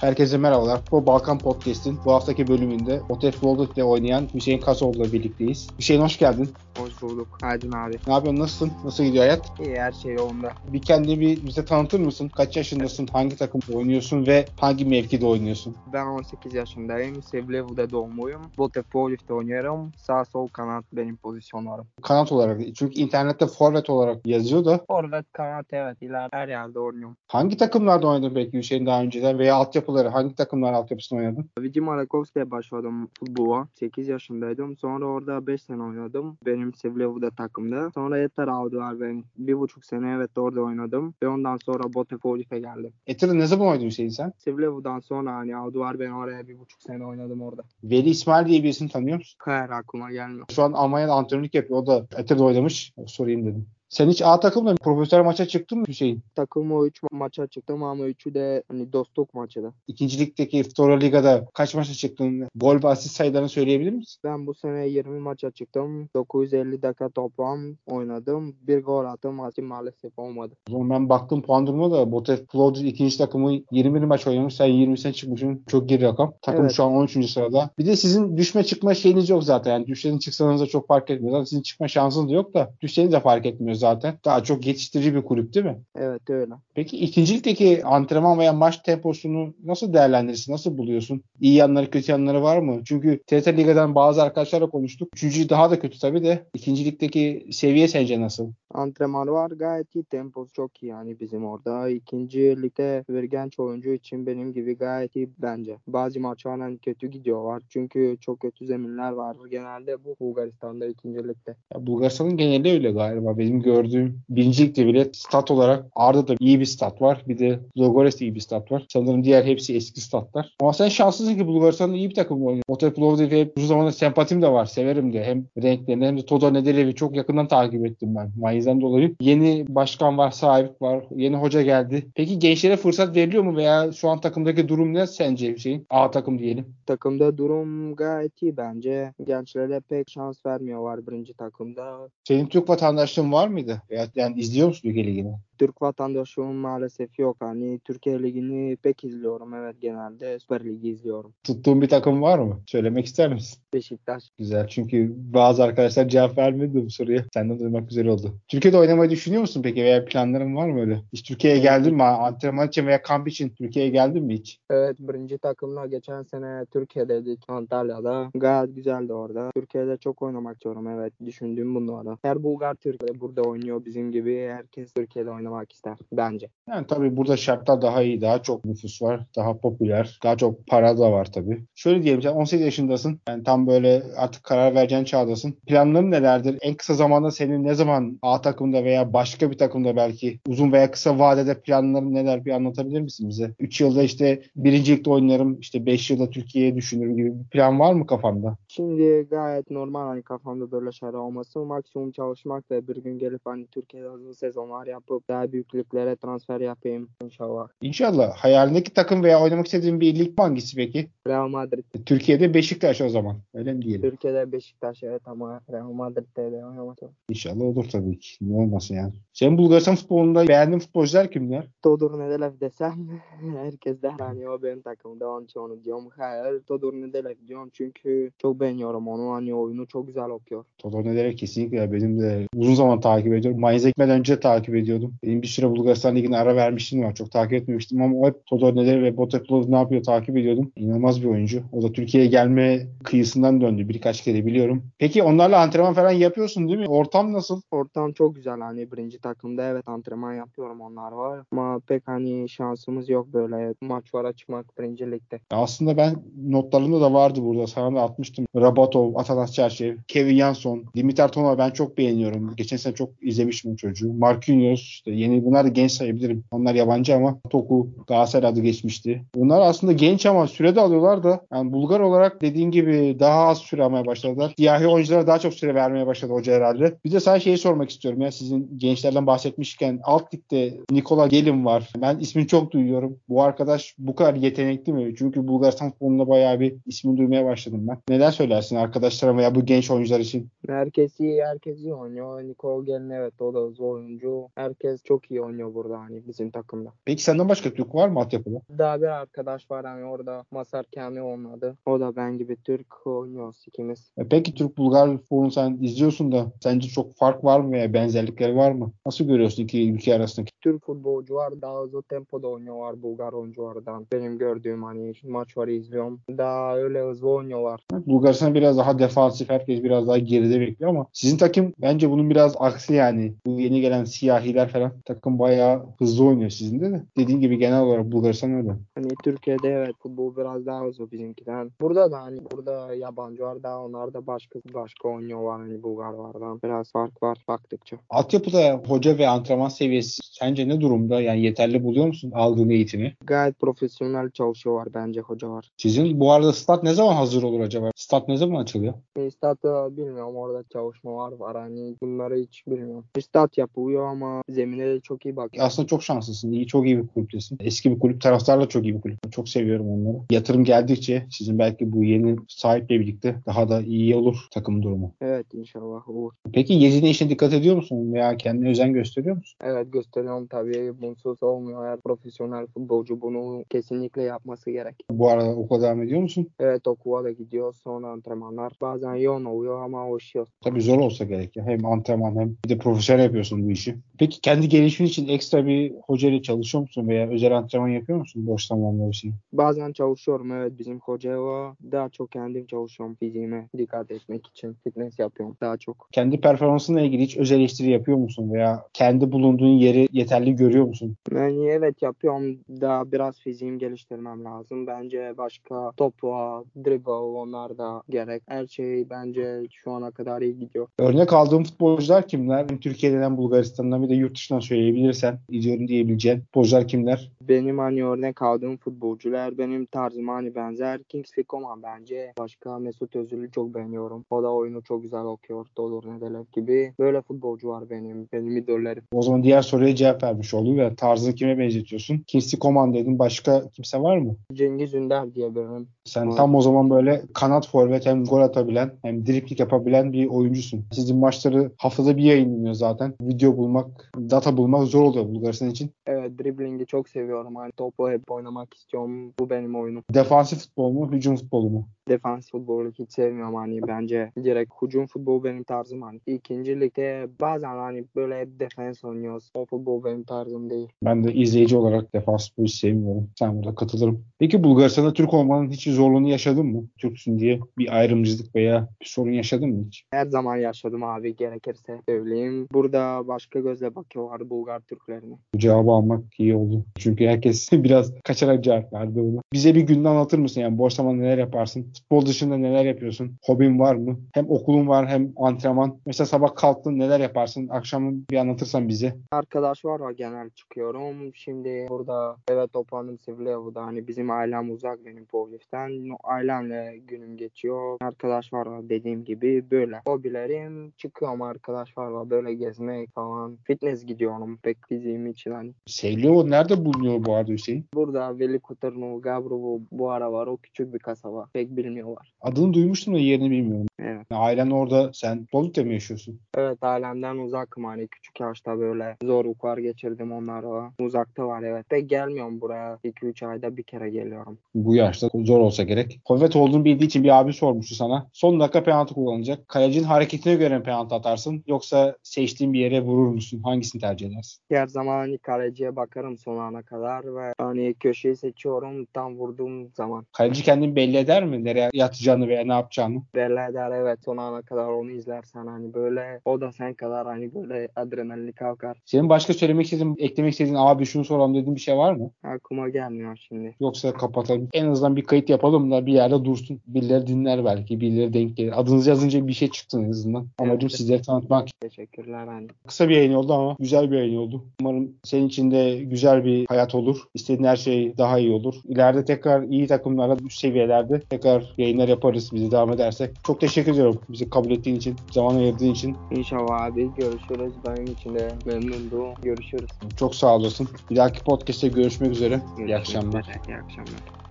Herkese merhabalar. Bu Balkan Podcast'in bu haftaki bölümünde Otef Bolduk'ta oynayan Hüseyin Kasoğlu'yla birlikteyiz. Hüseyin hoş geldin. Hoş bulduk. Aydın abi. Ne yapıyorsun? Nasılsın? Nasıl gidiyor hayat? İyi her şey yolunda. Bir kendini bir bize tanıtır mısın? Kaç yaşındasın? Hangi takımda oynuyorsun ve hangi mevkide oynuyorsun? Ben 18 yaşındayım. Sevlevu'da doğumluyum. Botepoğlu'da oynuyorum. Sağ sol kanat benim pozisyonlarım. Kanat olarak. Çünkü internette forvet olarak yazıyor da. Forvet kanat evet. İler her yerde oynuyorum. Hangi takımlarda oynadın peki Hüseyin daha önceden? Veya altyapıları? Hangi takımlar altyapısında oynadın? Vici Marakovska'ya başladım futbola. 8 yaşındaydım. Sonra orada 5 sene oynadım. Benim Sevlevu'da takımda. Sonra yeter aldılar beni. Bir buçuk sene evet orada oynadım. Ve ondan sonra Botepoğlu'ya geldim. Etir'de ne zaman oynadın Hüseyin sen? Sevlevu'dan sonra hani aldılar beni oraya bir buçuk sene oynadım orada. Veli İsmail diye birisini tanıyor musun? Hayır aklıma gelmiyor. Şu an Almanya'da antrenörlük yapıyor. O da Etir'de oynamış. Sorayım dedim. Sen hiç A takımla profesyonel maça çıktın mı Hüseyin? Takımı 3 maça çıktım ama 3'ü de hani dostluk maçıydı. İkinci ligdeki Futbol Liga'da kaç maça çıktın? Gol ve asist sayılarını söyleyebilir misin? Ben bu sene 20 maça çıktım. 950 dakika toplam oynadım. Bir gol attım. Maçı maalesef olmadı. O zaman ben baktım puan durumuna da Botev Plovdiv ikinci takımı 21 maç oynamış. Sen 20'sine çıkmışsın. Çok geri rakam. Takım Evet. şu an 13. sırada. Bir de sizin düşme çıkma şeyiniz yok zaten. Yani düşsenin çıksanız da çok fark etmiyor. Zaten sizin çıkma şansınız da yok da düşseniz de fark etmiyor zaten. Daha çok geçiştirici bir kulüp değil mi? Evet öyle. Peki ikincilikteki antrenman veya maç temposunu nasıl değerlendirirsin? Nasıl buluyorsun? İyi yanları kötü yanları var mı? Çünkü TRT Liga'dan bazı arkadaşlarla konuştuk. Üçüncü daha da kötü tabii de. İkincilikteki seviye sence nasıl? Antrenman var. Gayet iyi. Temposu çok iyi yani bizim orada. İkinci ligde bir genç oyuncu için benim gibi gayet iyi bence. Bazı maçlar hani kötü gidiyorlar. Çünkü çok kötü zeminler var. Genelde bu Bulgaristan'da ikinci ligde. Ya Bulgaristan'ın geneli öyle galiba. Benim gördüğüm birinci ligde bile stat olarak Arda'da iyi bir stat var. Bir de Logores'te iyi bir stat var. Sanırım diğer hepsi eski statlar. Ama sen şanslısın ki Bulgaristan'da iyi bir takım oynuyor. Otel Plovdiv'e uzun zamandır sempatim de var. Severim de. Hem renklerini hem de Todor Nedelev'i çok yakından takip ettim ben. Mayıs'dan dolayı. Yeni başkan var, sahip var. Yeni hoca geldi. Peki gençlere fırsat veriliyor mu veya şu an takımdaki durum ne sence Hüseyin? A takım diyelim. Takımda durum gayet iyi bence. Gençlere pek şans vermiyorlar birinci takımda. Senin Türk vatandaşlığın var mıydı? Veya yani izliyor musun Türkiye Ligi'ni? Türk vatandaşlığım maalesef yok. Hani Türkiye Ligi'ni pek izliyorum. Evet genelde Süper Lig'i izliyorum. Tuttuğun bir takım var mı? Söylemek ister misin? Beşiktaş. Güzel çünkü bazı arkadaşlar cevap vermedi bu soruya. Senden duymak güzel oldu. Türkiye'de oynamayı düşünüyor musun peki veya planların var mı öyle? Hiç Türkiye'ye geldin mi? Antrenman için veya kamp için Türkiye'ye geldin mi hiç? Evet birinci takımla geçen sene Türkiye'deydik Antalya'da. Gayet güzeldi orada. Türkiye'de çok oynamak istiyorum evet. Düşündüğüm bunları. Her Bulgar Türkiye'de burada oynuyor bizim gibi. Herkes Türkiye'de oynamak ister bence. Yani tabii burada şartlar daha iyi, daha çok nüfus var, daha popüler, daha çok para da var tabii. Şöyle diyelim sen 18 yaşındasın. Yani tam böyle artık karar vereceğin çağdasın. Planların nelerdir? En kısa zamanda senin ne zaman A takımda veya başka bir takımda belki uzun veya kısa vadede planların neler bir anlatabilir misin bize? 3 yılda işte birincilikte oynarım, işte 5 yılda Türkiye'ye düşünürüm gibi bir plan var mı kafanda? Şimdi gayet normal hani kafamda böyle şeyler olması. Maksimum çalışmak ve bir gün gelip hani Türkiye'de uzun sezonlar yapıp daha büyük liglere transfer yapayım inşallah. İnşallah. Hayalindeki takım veya oynamak istediğin bir lig hangisi peki? Real Madrid. Türkiye'de Beşiktaş o zaman. Öyle mi diyelim? Türkiye'de Beşiktaş evet ama Real Madrid'de de oynamak. İnşallah olur tabii ki. Ne olmasın yani. Senin Bulgaristan futbolunda beğendiğin futbolcular kimler? Todor Nedelev desem herkes der hani o benim takımda onun için onu diyorum. Hayır Todor Nedelev diyorum çünkü çok beğeniyorum onu hani oyunu çok güzel okuyor. Todor Neder'e kesinlikle benim de uzun zaman takip ediyorum. Mayıs'a gitmeden önce takip ediyordum. Benim bir süre Bulgaristan Ligi'ne ara vermiştim var. Çok takip etmemiştim ama o hep Todor Neder ve Boteklov ne yapıyor takip ediyordum. İnanılmaz bir oyuncu. O da Türkiye'ye gelme kıyısından döndü. Birkaç kere biliyorum. Peki onlarla antrenman falan yapıyorsun değil mi? Ortam nasıl? Ortam çok güzel hani birinci takımda evet antrenman yapıyorum onlar var ama pek hani şansımız yok böyle maçlara çıkmak birinci ligde. Aslında ben notlarımda da vardı burada. Sana da atmıştım. Rabatov, Atanas Çerçev, Kevin Jansson, Dimitar Toma ben çok beğeniyorum. Geçen sene çok izlemiştim çocuğu. Marquinhos işte yeni bunlar genç sayabilirim. Onlar yabancı ama Toku Galatasaray adı geçmişti. Bunlar aslında genç ama süre de alıyorlar da yani Bulgar olarak dediğin gibi daha az süre almaya başladılar. Siyahi oyunculara daha çok süre vermeye başladı hoca herhalde. Bir de sana şeyi sormak istiyorum ya sizin gençlerden bahsetmişken alt ligde Nikola Gelin var. Ben ismini çok duyuyorum. Bu arkadaş bu kadar yetenekli mi? Çünkü Bulgaristan futbolunda bayağı bir ismini duymaya başladım ben. Neler söylersin arkadaşlara veya bu genç oyuncular için? Herkes iyi, herkes iyi oynuyor. Nicole Gelin evet o da hızlı oyuncu. Herkes çok iyi oynuyor burada hani bizim takımda. Peki senden başka Türk var mı altyapıda? Daha bir arkadaş var hani orada Masar Kamil oynadı. O da ben gibi Türk oynuyoruz ikimiz. E peki Türk-Bulgar futbolunu sen izliyorsun da sence çok fark var mı veya benzerlikleri var mı? Nasıl görüyorsun iki ülke arasındaki? Türk futbolcular daha hızlı tempoda oynuyorlar Bulgar oyunculardan. Benim gördüğüm hani maçları izliyorum. Daha öyle hızlı oynuyorlar. Bulgaristan biraz daha defansif, herkes biraz daha geride bekliyor ama sizin takım bence bunun biraz aksi yani. Bu yeni gelen siyahiler falan takım bayağı hızlı oynuyor sizin de. de. Dediğin gibi genel olarak Bulgaristan öyle. Hani Türkiye'de evet futbol biraz daha hızlı bizimkiden. Burada da hani burada yabancılar da onlar da başka başka oynuyorlar hani Bulgarlardan. Biraz fark var baktıkça. Altyapıda hoca ve antrenman seviyesi sence ne durumda? Yani yeterli buluyor musun aldığın eğitimi? Gayet profesyonel çalışıyorlar bence hocalar. Sizin bu arada stat ne zaman hazır olur acaba? Stat ne zaman açılıyor? Stat'ı bilmiyorum orada çalışmalar var hani bunları hiç bilmiyorum. Stat yapılıyor ama zemine de çok iyi bak. Aslında çok şanslısın. İyi, çok iyi bir kulüptesin. Eski bir kulüp, taraftarla çok iyi bir kulüp. Çok seviyorum onları. Yatırım geldikçe sizin belki bu yeni sahiple birlikte daha da iyi olur takım durumu. Evet inşallah olur. Peki yediğin işine dikkat ediyor musun veya kendine özen gösteriyor musun? Evet gösteriyorum tabii. Bunsuz olmuyor. Her profesyonel futbolcu bunu kesinlikle yapması gerek. Bu arada okula devam ediyor musun? Evet okula da gidiyor. Sonra antrenmanlar. Bazen yoğun oluyor ama hoşuyor. Tabii zor olsa gerek ya. Hem antrenman hem bir de profesyonel yapıyorsun bu işi. Peki kendi gelişimin için ekstra bir hocayla çalışıyor musun veya özel antrenman yapıyor musun boş zamanlarda bir şey? Bazen çalışıyorum evet bizim hocayla. Daha çok kendim çalışıyorum fiziğime dikkat etmek için. Fitness yapıyorum daha çok. Kendi performansınla ilgili hiç öz eleştiri yapıyor musun veya kendi bulunduğun yeri yeterli görüyor musun? Yani evet yapıyorum. Daha biraz fiziğimi geliştirmem lazım. Bence başka topla, dribble onlar da gerek. Her şey bence şu ana kadar iyi gidiyor. Örnek aldığım futbolcular kimler? Türkiye'den, Bulgaristan'dan bir de yurt dışından söyleyebilirsen. İzliyorum diyebileceğin futbolcular kimler? Benim hani örnek aldığım futbolcular benim tarzıma hani benzer. Kingsley Coman bence. Başka Mesut Özil'i çok beğeniyorum. O da oyunu çok güzel okuyor. Dolur Nedelev gibi. Böyle futbolcu var benim. Benim idollerim. O zaman diğer soruya cevap vermiş oldum ve tarzını kime benzetiyorsun? Kingsley Coman dedin. Başka kimse var mı? Cengiz Ünder diyebilirim. Sen tam o zaman böyle kanat forvet hem gol atabilen hem driplik yapabilen bir oyuncusun. Sizin maçları haftada bir yayınlanıyor zaten. Video bulmak, data bulmak zor oluyor Bulgaristan için. Evet driblingi çok seviyorum. Hani topu hep oynamak istiyorum. Bu benim oyunum. Defansif futbol mu, hücum futbolu mu? Defans futbolu hiç sevmiyorum hani bence direkt hücum futbolu benim tarzım hani. İkinci ligde bazen hani böyle defans oynuyoruz. O futbol benim tarzım değil. Ben de izleyici olarak defans futbolu sevmiyorum. Sen burada katılırım. Peki Bulgaristan'da Türk olmanın hiç zorluğunu yaşadın mı? Türksün diye bir ayrımcılık veya bir sorun yaşadın mı hiç? Her zaman yaşadım abi gerekirse söyleyeyim. Burada başka gözle bakıyorlar Bulgar Türklerine. Bu cevabı almak iyi oldu. Çünkü herkes biraz kaçarak cevap verdi buna. Bize bir günde anlatır mısın? Yani boş zaman neler yaparsın? Futbol dışında neler yapıyorsun? Hobin var mı? Hem okulun var hem antrenman. Mesela sabah kalktın neler yaparsın? Akşamın bir anlatırsan bize. Arkadaş var var genel çıkıyorum. Şimdi burada eve toplandım Sivrilyava'da. Hani bizim ailem uzak benim Plovdiv'den. Ailemle günüm geçiyor. Arkadaş var var dediğim gibi böyle. Hobilerim çıkıyorum arkadaş var var böyle gezmek falan. Fitness gidiyorum pek fiziğim için hani. Seviliyor. Nerede bulunuyor bu arada Hüseyin? Burada Veli Kuturnu, Gabrovo bu ara var. O küçük bir kasaba. Pek bilmiyorlar. Adını duymuştum da yerini bilmiyorum. Evet. Ailen orada. Sen Plovdiv'de mi yaşıyorsun? Evet ailemden uzakım hani küçük yaşta böyle zorluklar geçirdim onlarla. Uzakta var evet. Pek gelmiyorum buraya. 2-3 ayda bir kere geliyorum. Bu yaşta zor olsa gerek. Forvet olduğunu bildiği için bir abi sormuştu sana. Son dakika penaltı kullanacak. Kalecinin hareketine göre mi penaltı atarsın? Yoksa seçtiğin bir yere vurur musun? Hangisini tercih edersin? Her zaman hani kaleciye bakarım son ana kadar ve hani köşeyi seçiyorum tam vurduğum zaman. Kaleci kendini belli eder mi? Nereye yatacağını veya ne yapacağını? Belli eder evet son ana kadar onu izlersen hani böyle o da sen kadar hani böyle adrenalini kalkar. Senin başka söylemek istediğin, eklemek istediğin abi şunu soralım dediğin bir şey var mı? Aklıma gelmiyor şimdi. Yoksa kapatalım. En azından bir kayıt yapalım da bir yerde dursun. Birileri dinler belki. Birileri denk gelir. Adınızı yazınca bir şey çıksın en azından. Amacım Evet. sizleri tanıtmak. Teşekkürler hani. Kısa bir yayın oldu ama güzel bir yayın oldu. Umarım senin için de güzel bir hayat olur. İstediğin her şey daha iyi olur. İleride tekrar iyi takımlarla üst seviyelerde tekrar yayınlar yaparız bizi devam edersek. Çok teşekkür ediyorum bizi kabul ettiğin için, zaman ayırdığın için. İnşallah abi görüşürüz. Benim için de memnundum. Görüşürüz. Çok sağ olasın. Bir dahaki podcast'te görüşmek üzere. İyi Görüşmek akşamlar. üzere, İyi akşamlar.